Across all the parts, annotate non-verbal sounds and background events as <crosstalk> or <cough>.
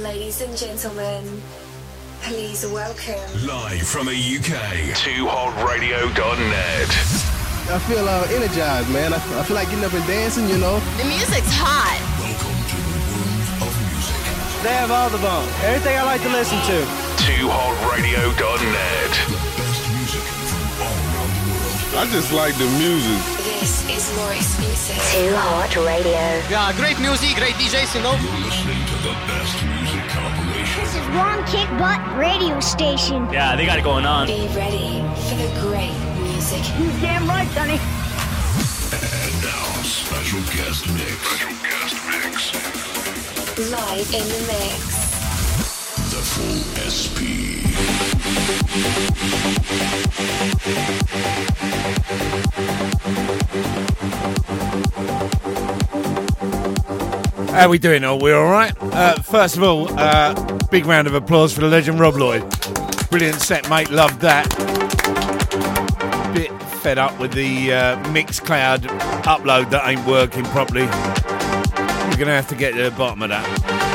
Ladies and gentlemen, please welcome. Live from the UK, 2hotradio.net. I feel uh, energized, man. I, I feel like getting up and dancing, you know. The music's hot. Welcome to the world of music. They have all the bone. Everything I like to listen to. 2hotradio.net. The best music from all around the world. I just like the music. This is more exclusive. Too Hot Radio. Yeah, great music, great DJs, you know. You're listening to the best music compilation. This is Ron Kick Butt Radio Station. Yeah, they got it going on. Be ready for the great music. You damn right, Sonny. And now, special guest mix. Special guest mix. Live in the mix. The full SP. How are we doing? Are we all right? Uh, first of all, uh, big round of applause for the legend Rob Lloyd. Brilliant set, mate. Loved that. Bit fed up with the uh, Mixcloud upload that ain't working properly. We're gonna have to get to the bottom of that.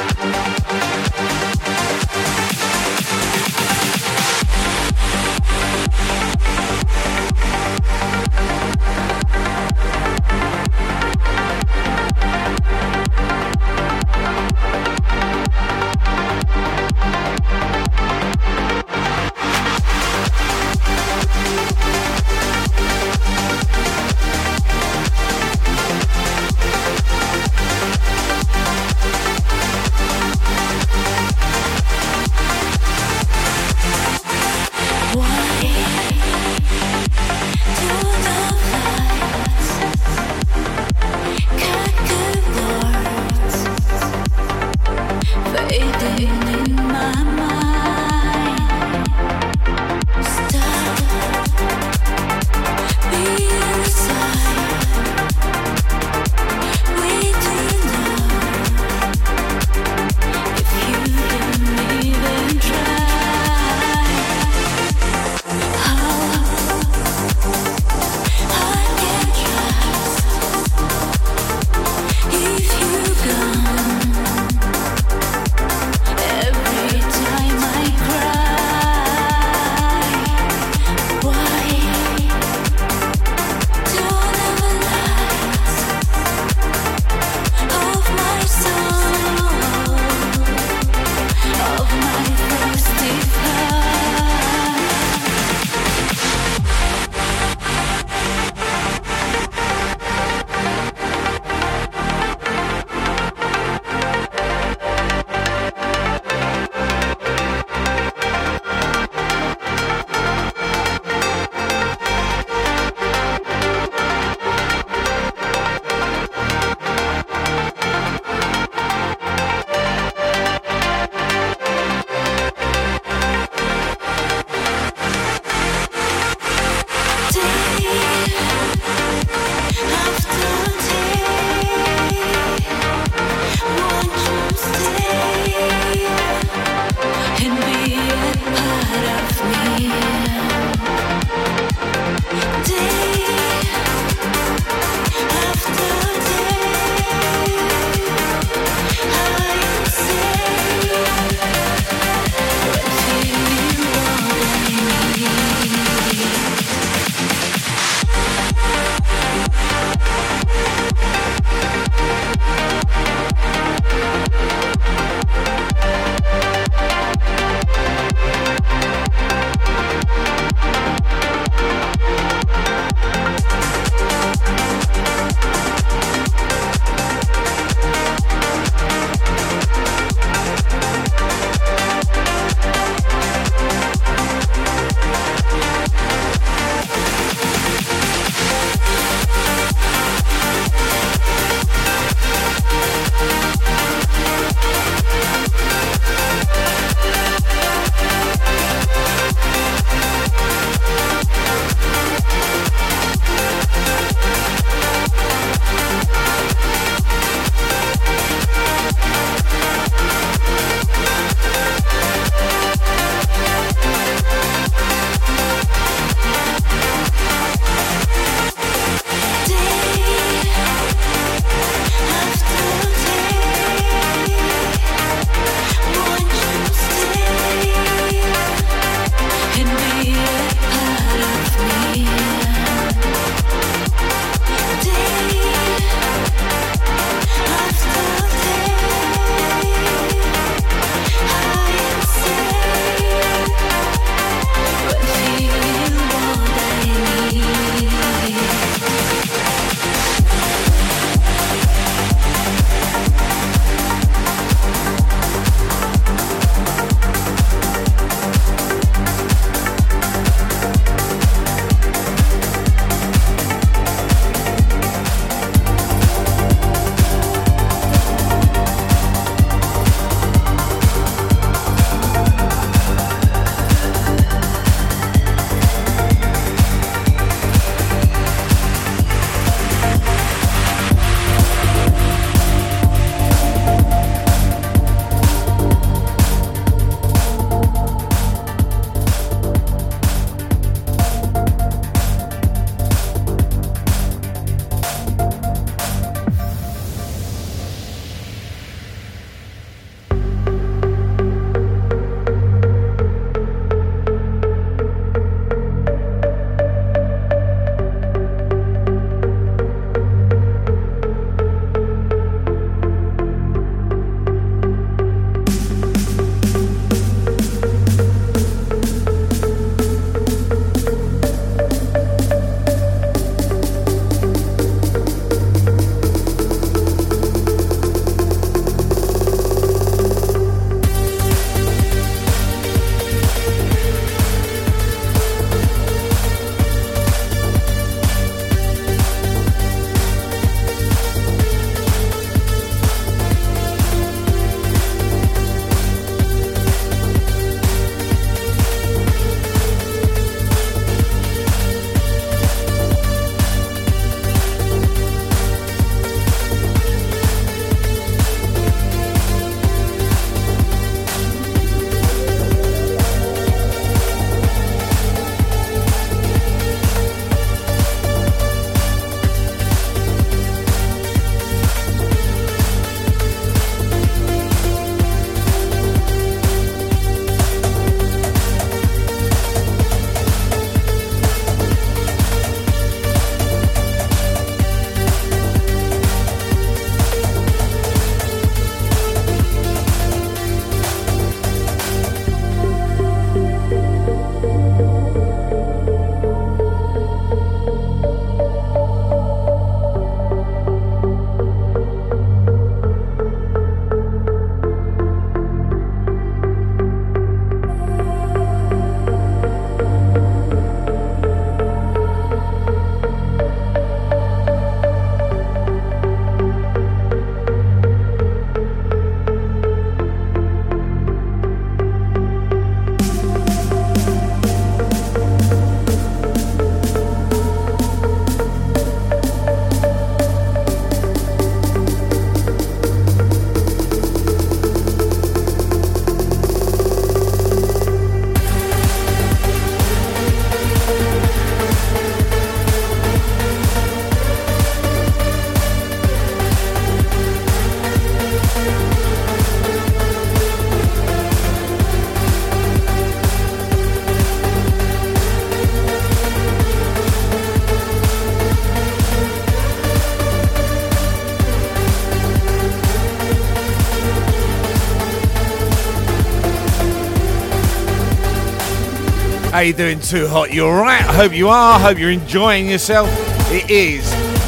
You doing, Too Hot? You're alright? I hope you are. I hope you're enjoying yourself. It is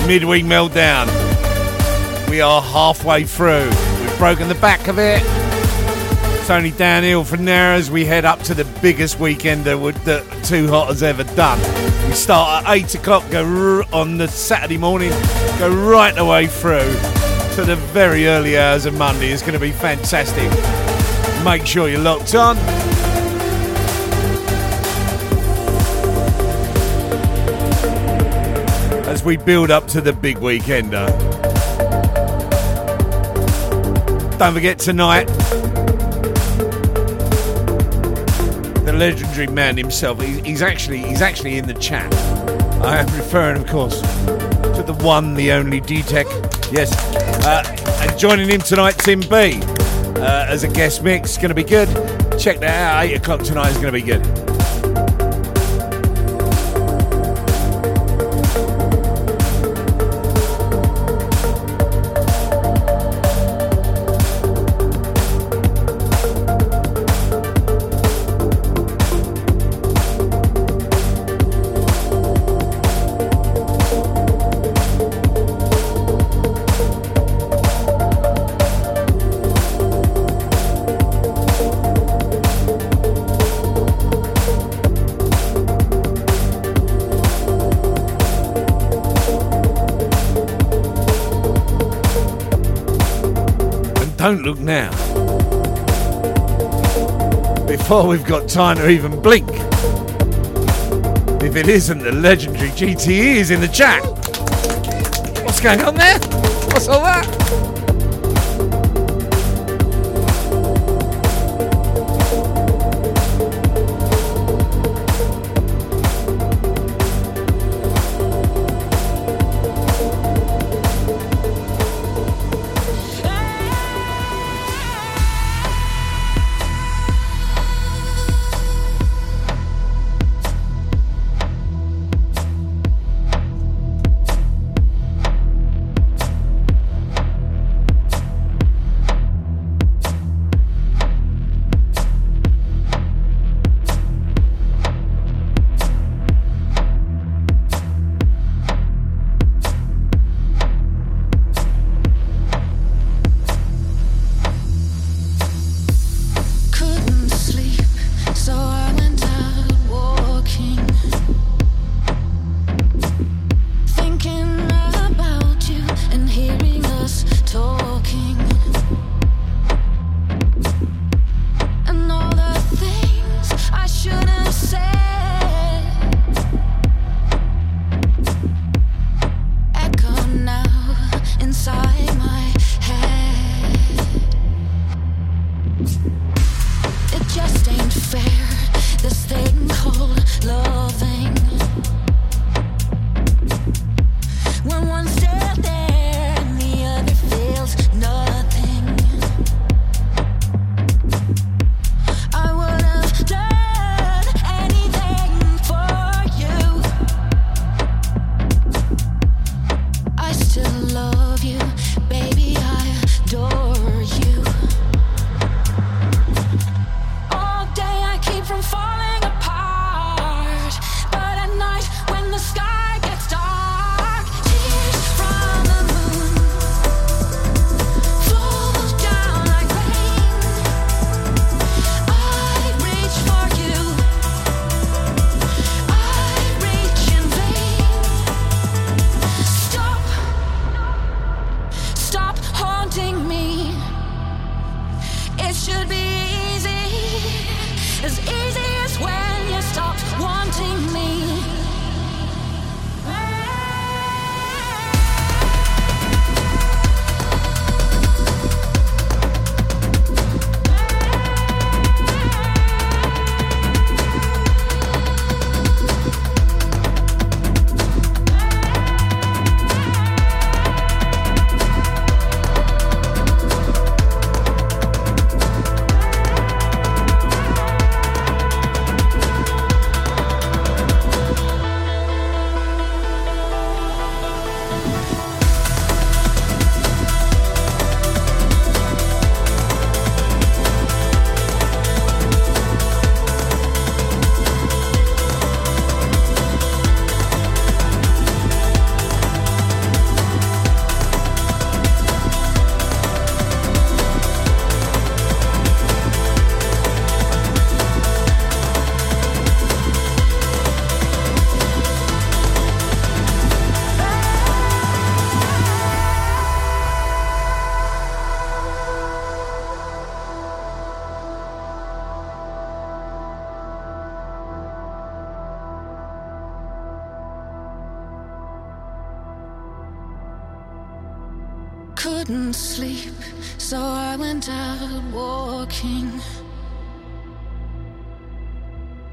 Midweek Meltdown. We are halfway through. We've broken the back of it. It's only downhill from there as we head up to the biggest weekend that, would, that Too Hot has ever done. We start at 8 o'clock, go on the Saturday morning, go right the way through to the very early hours of Monday. It's going to be fantastic. Make sure you're locked on. We build up to the big weekender. Don't forget tonight, the legendary man himself. He's actually he's actually in the chat. I am referring, of course, to the one, the only D-Tech. Yes, uh, and joining him tonight, Tim B, uh, as a guest mix. Going to be good. Check that out. Eight o'clock tonight is going to be good. Don't look now. Before we've got time to even blink. If it isn't the legendary GTE is in the chat. What's going on there? What's all that? Couldn't sleep, so I went out walking.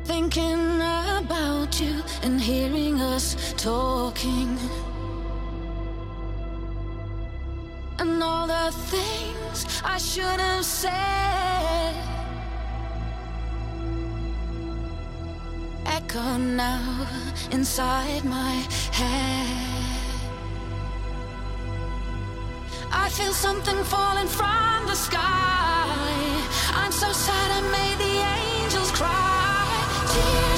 Thinking about you and hearing us talking. And all the things I should have said echo now inside my head. Feel something falling from the sky. I'm so sad I made the angels cry. Tears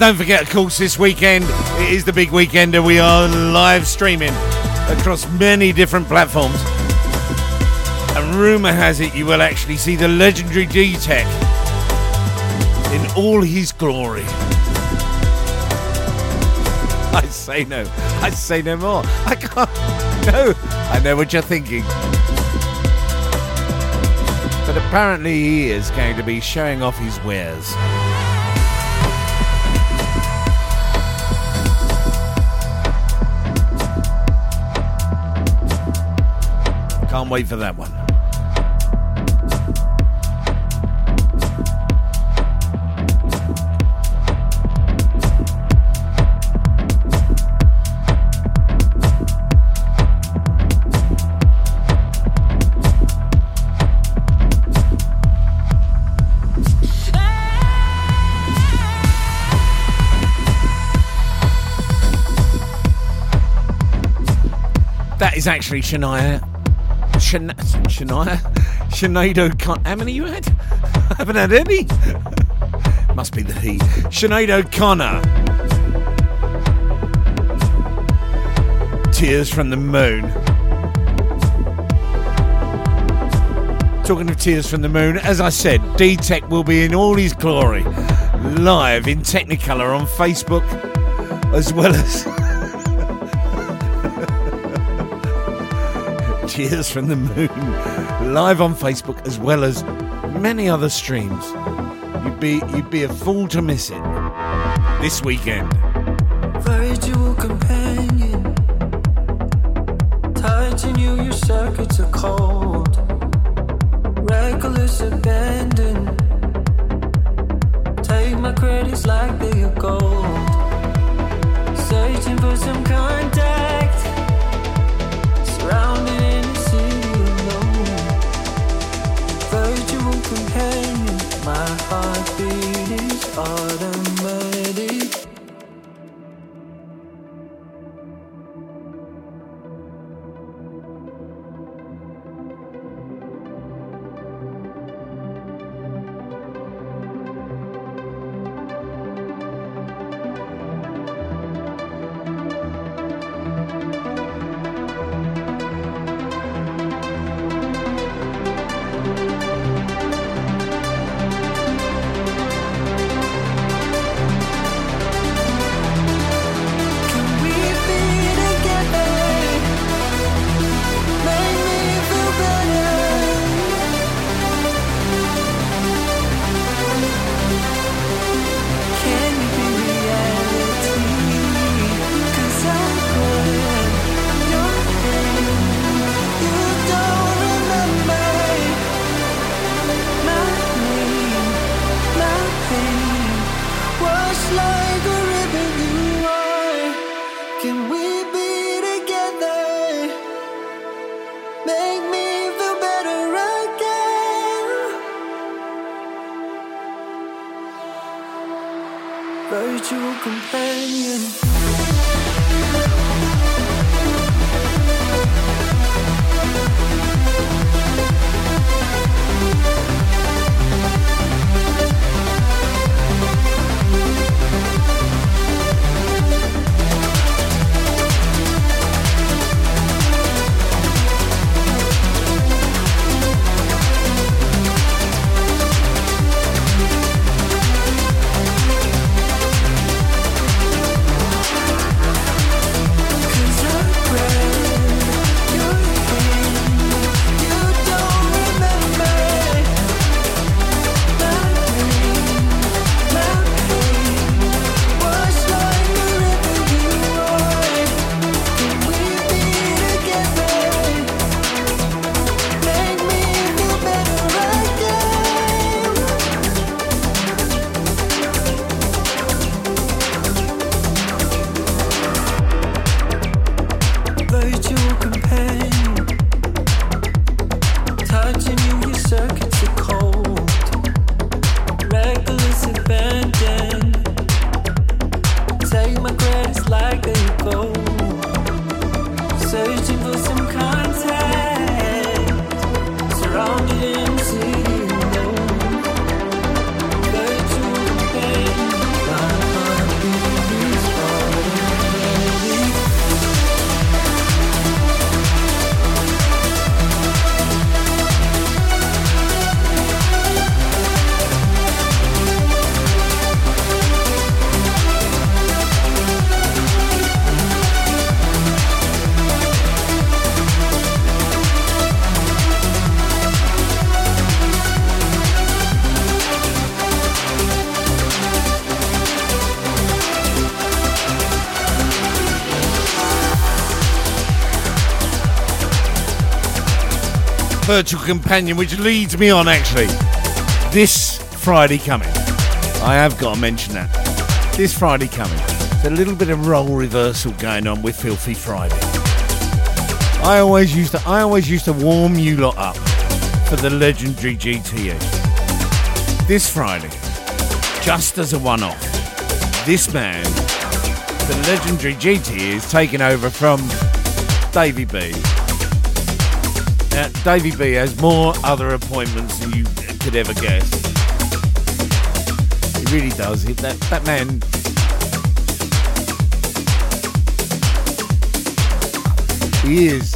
don't forget, of course, this weekend it is the big weekend and we are live streaming across many different platforms. And rumour has it you will actually see the legendary D Tech in all his glory. <laughs> I say no. I say no more. I can't. <laughs> No. I know what you're thinking. But apparently he is going to be showing off his wares. Can't wait for that one. That is actually Shania. Shania. Shania? Sinead O'Connor. How many you had? <laughs> I haven't had any. <laughs> Must be the he. Sinead O'Connor. Tears from the Moon. Talking of Tears from the Moon, as I said, D Tech will be in all his glory, live in Technicolor on Facebook, as well as <laughs> Tears from the Moon live on Facebook, as well as many other streams. You'd be you'd be a fool to miss it this weekend. Virtual companion, which leads me on actually. This Friday coming. I have got to mention that. This Friday coming. There's a little bit of role reversal going on with Filthy Friday. I always used to I always used to warm you lot up for the legendary GTE. This Friday, just as a one-off, this man, the legendary GTE, is taking over from Davey B. Now, Davey B has more other appointments than you could ever guess. He really does. He, that, that man. He is.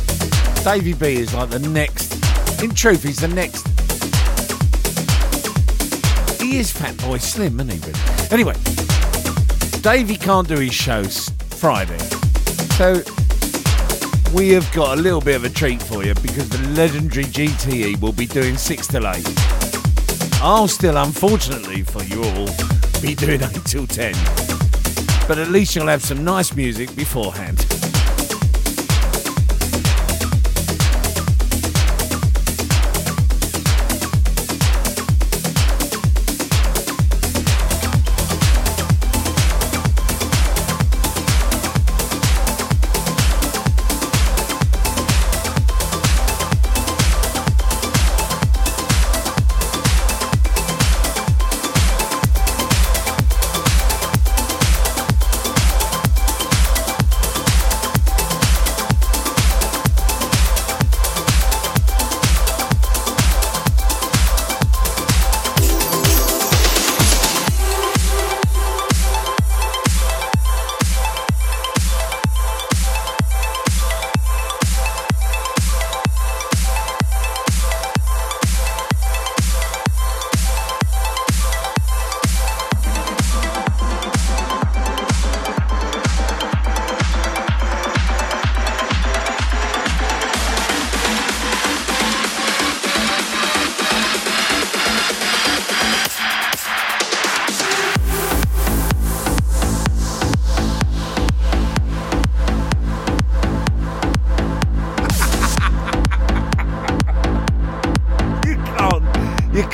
Davey B is like the next. In truth, he's the next. He is Fatboy Slim, isn't he? Really? Anyway, Davey can't do his shows Friday. So we have got a little bit of a treat for you because the legendary GTE will be doing 6 till 8. I'll still, unfortunately for you all, be doing 8 till 10. But at least you'll have some nice music beforehand.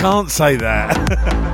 Can't, say that. <laughs>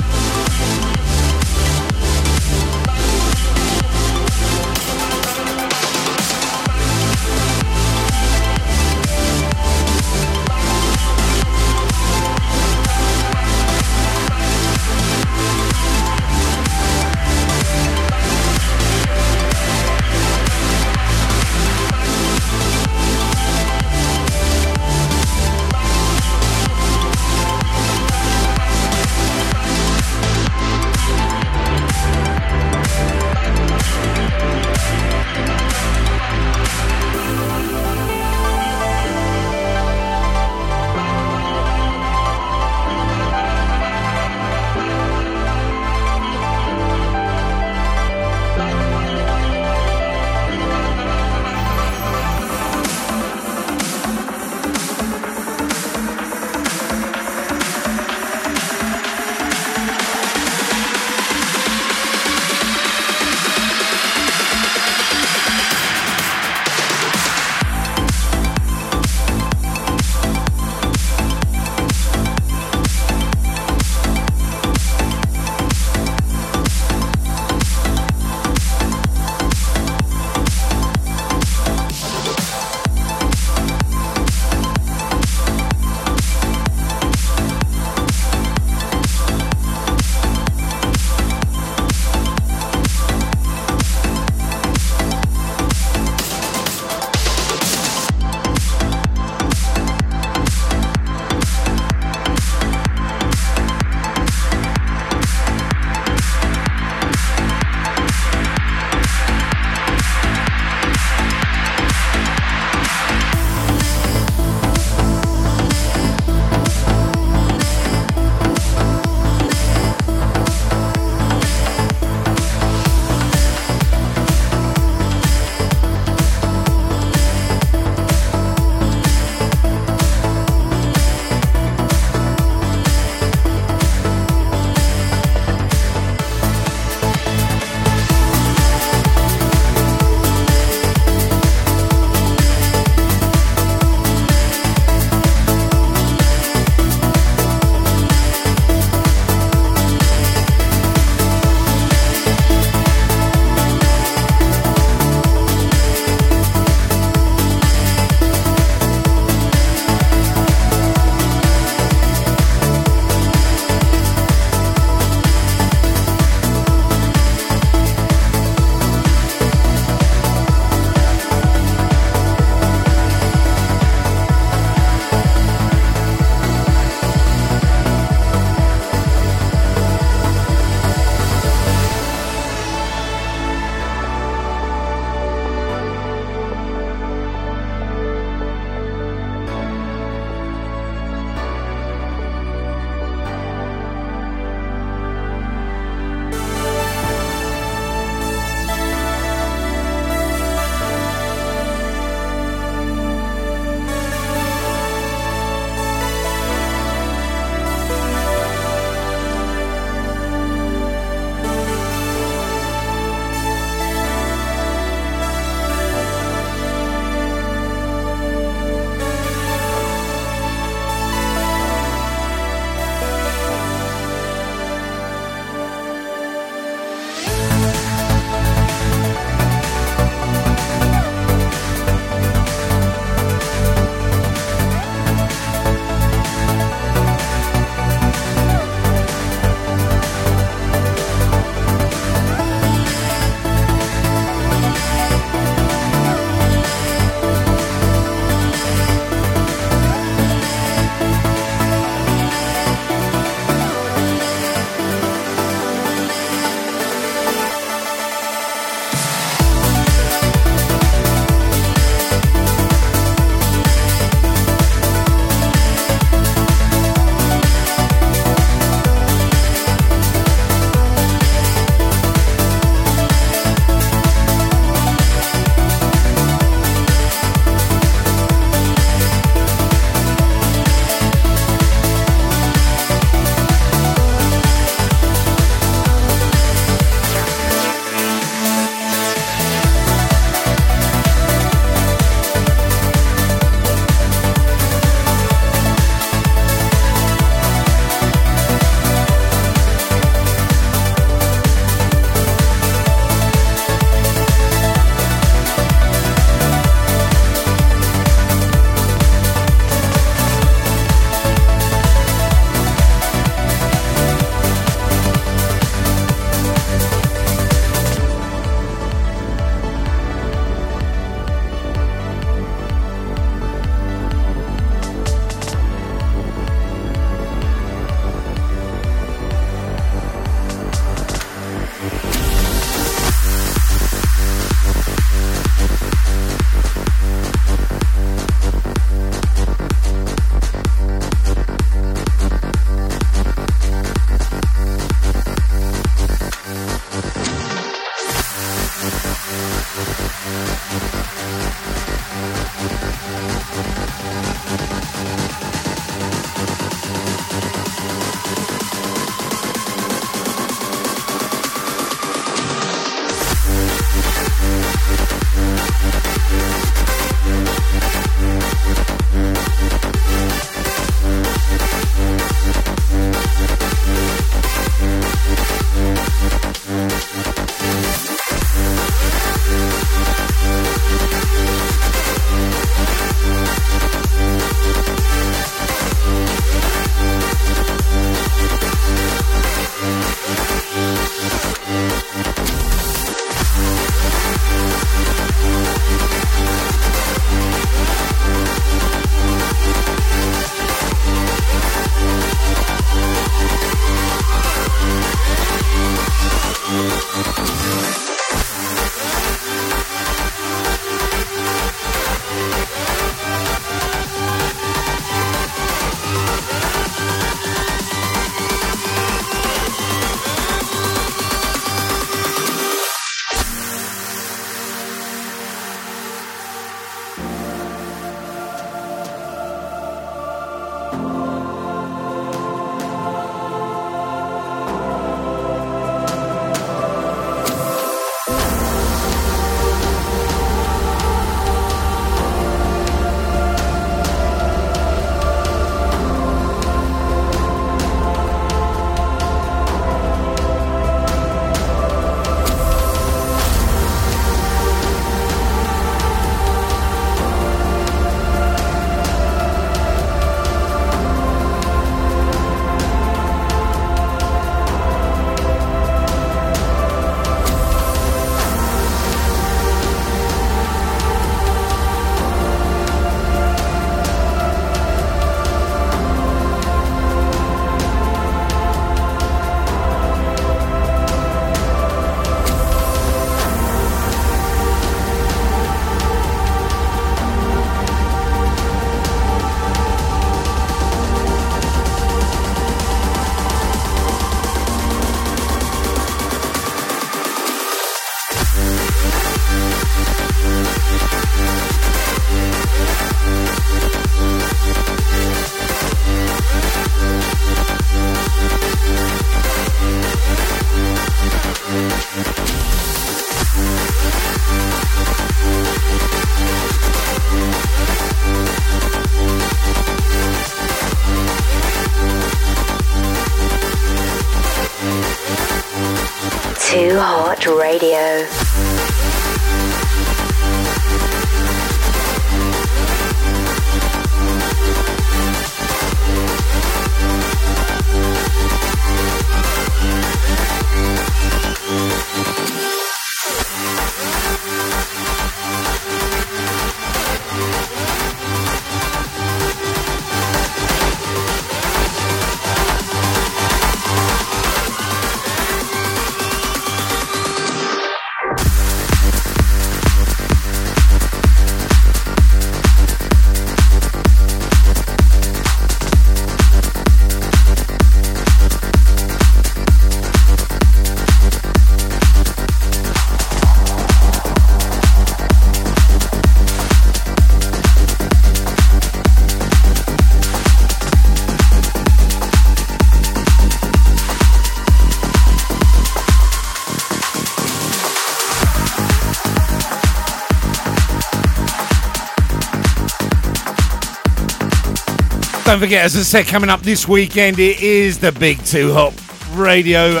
forget, as I said, coming up this weekend, it is the Big Two Hop Radio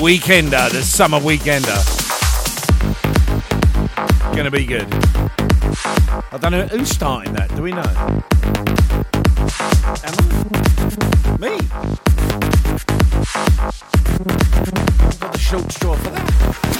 Weekender, the summer weekender. Gonna be good. I don't know who's starting that. Do we know? Me. Got the short straw for that.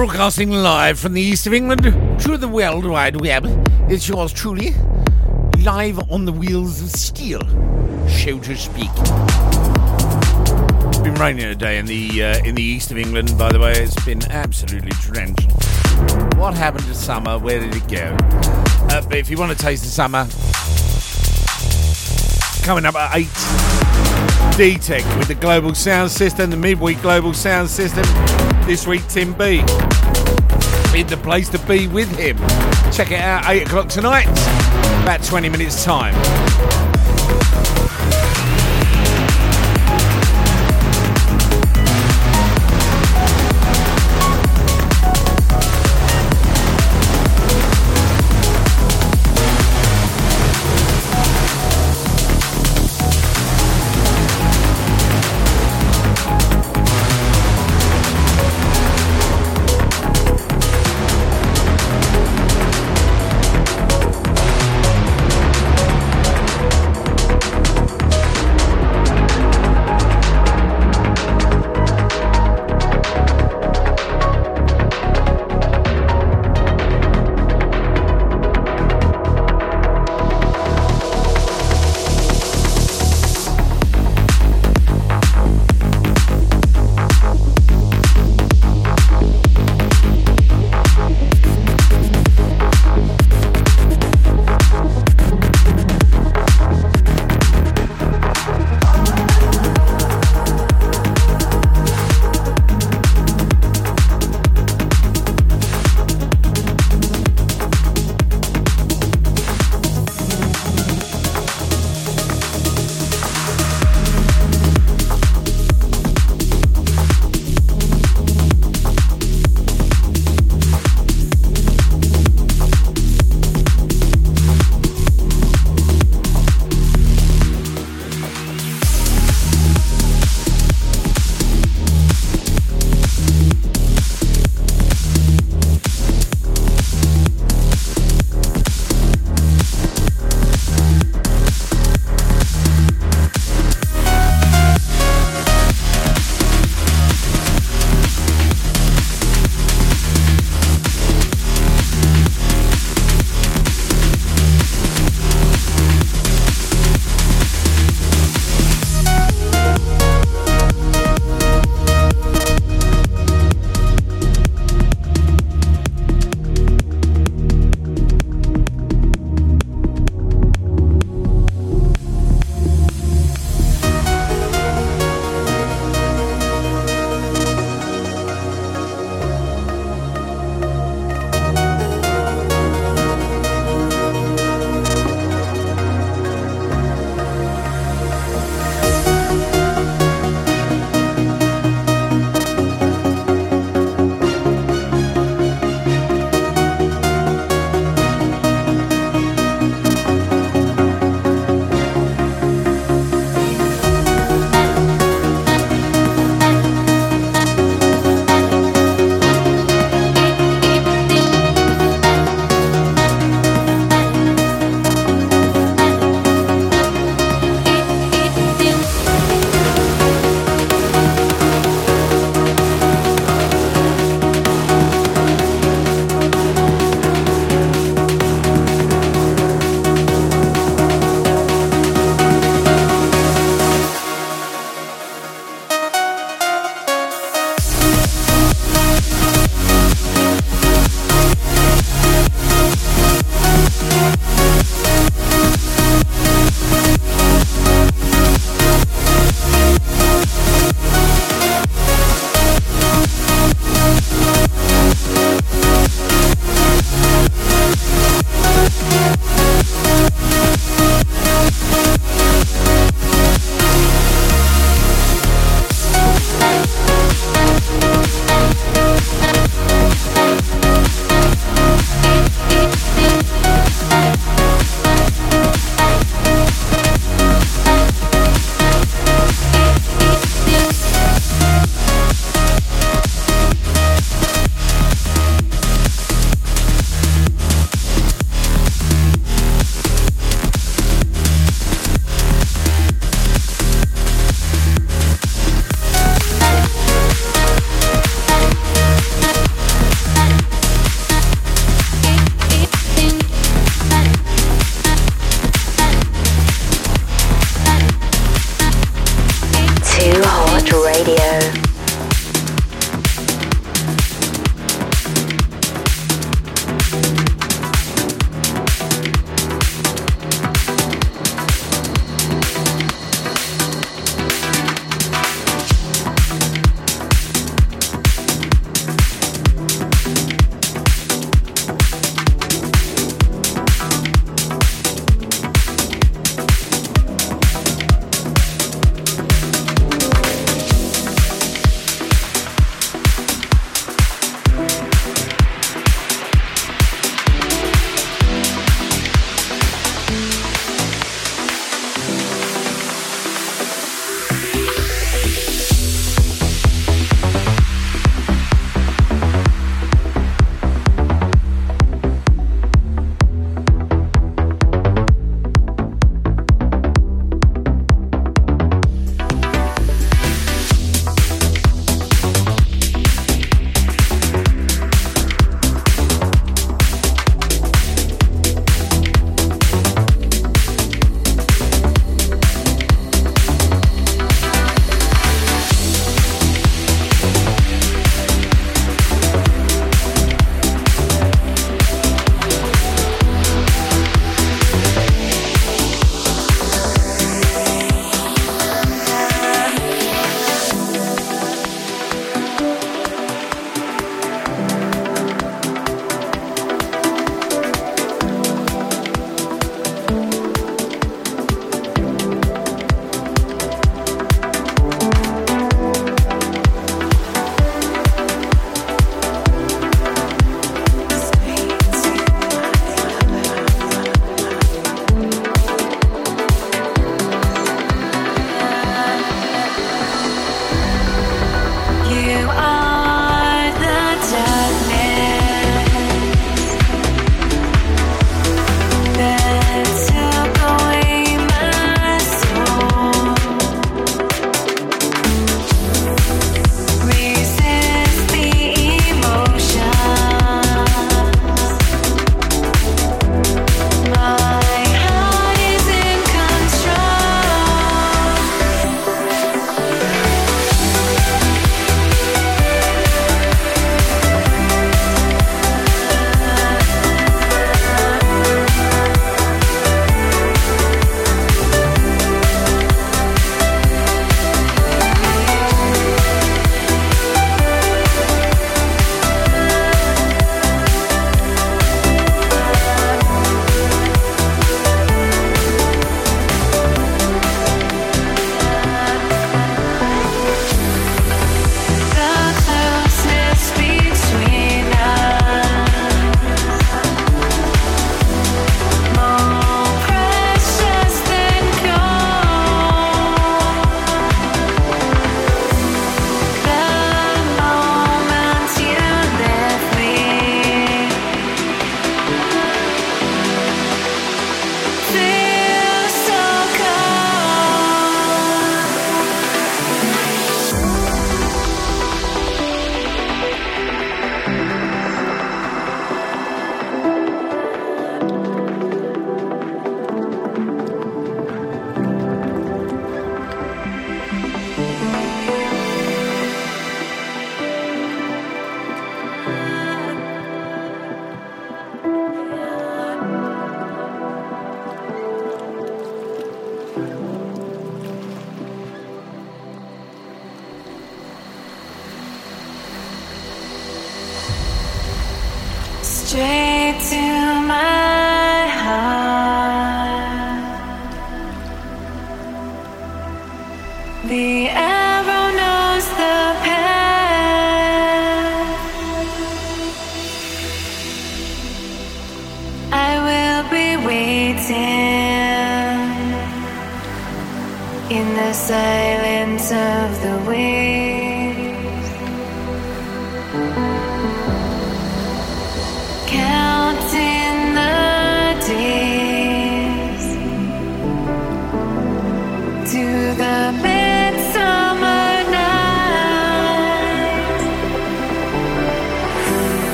Broadcasting live from the east of England to the World Wide Web. It's yours truly, live on the wheels of steel. so to speak. It's been raining today in the uh, in the east of England. By the way, it's been absolutely drenching. What happened to summer? Where did it go? Uh, but if you want to taste the summer, coming up at eight, D-Tech with the Global Sound System, the midweek Global Sound System. This week, Tim B. In the place to be with him. Check it out, 8 o'clock tonight. About 20 minutes' time.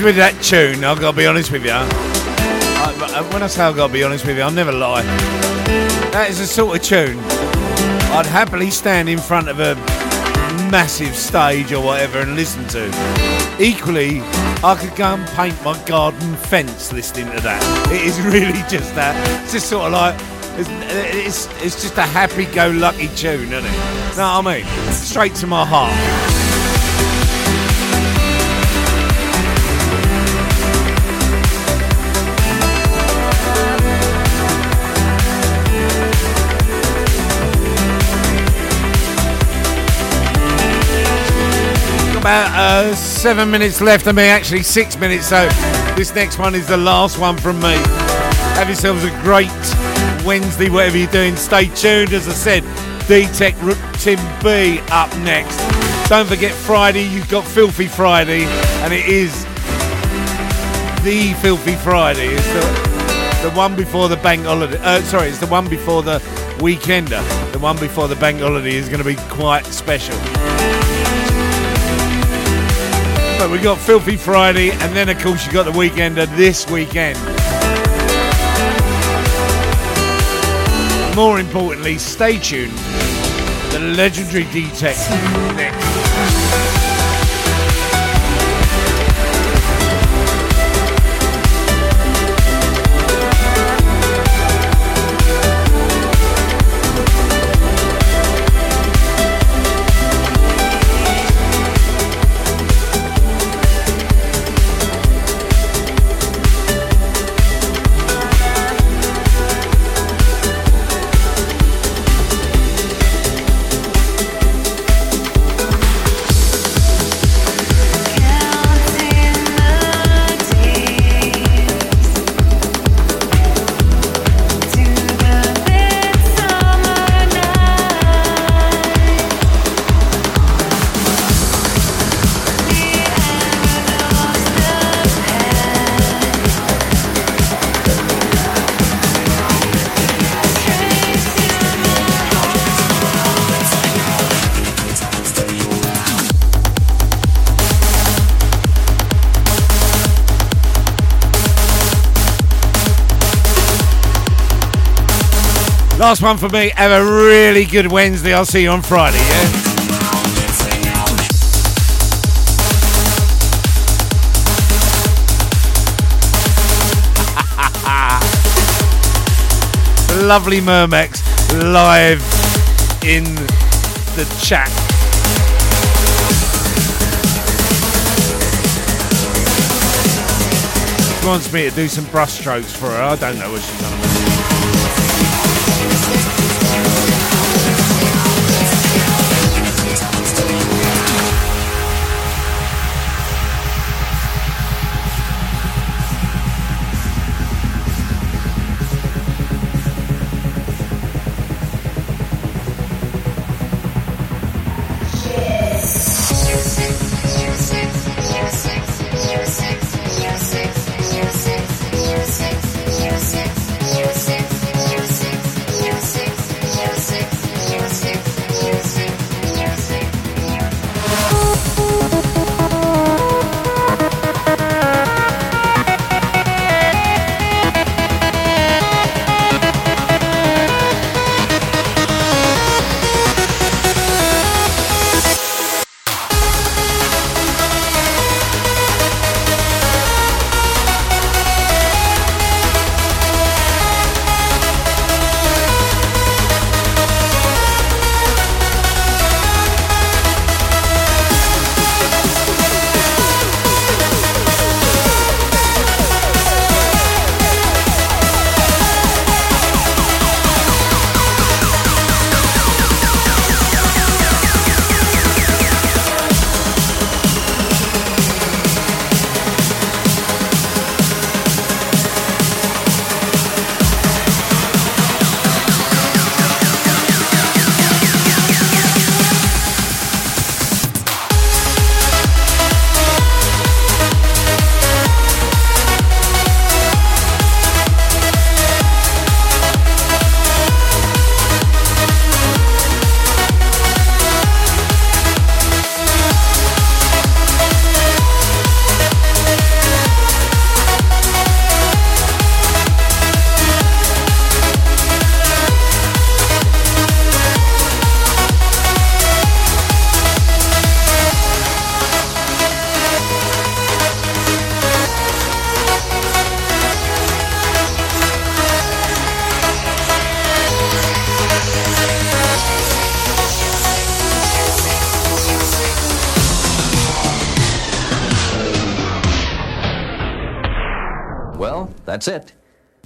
With that tune, I've got to be honest with you. I, I- when I say I've got to be honest with you, I'll never lie. That is a sort of tune I'd happily stand in front of a massive stage or whatever and listen to. Equally, I could go and paint my garden fence listening to that. It is <laughs> really just that. It's just sort of like. It's, it's, it's just a happy-go-lucky tune, isn't it? Know what I mean? Straight to my heart. About uh, seven minutes left of me, actually six minutes. So this next one is the last one from me. Have yourselves a great Wednesday, whatever you're doing. Stay tuned. As I said, D-Tech Tim B up next. Don't forget Friday, you've got Filthy Friday, and it is the Filthy Friday. It's the, the one before the bank holiday. Uh, sorry, it's the one before the weekender. The one before the bank holiday is going to be quite special. But we got Filthy Friday, and then of course you got the weekender this weekend. More importantly, stay tuned. The legendary D-Tech next. Last one for me. Have a really good Wednesday. I'll see you on Friday, yeah? <laughs> Lovely Mermex live in the chat. She wants me to do some brush strokes for her. I don't know what she's done.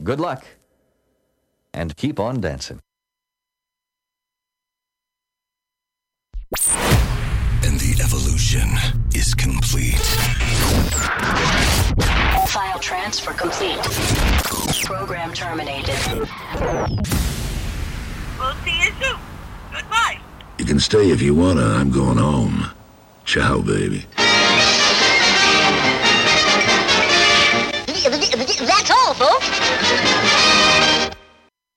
Good luck. And keep on dancing. And the evolution is complete. File transfer complete. Program terminated. We'll see you soon. Goodbye. You can stay if you wanna. I'm going home. Ciao, baby.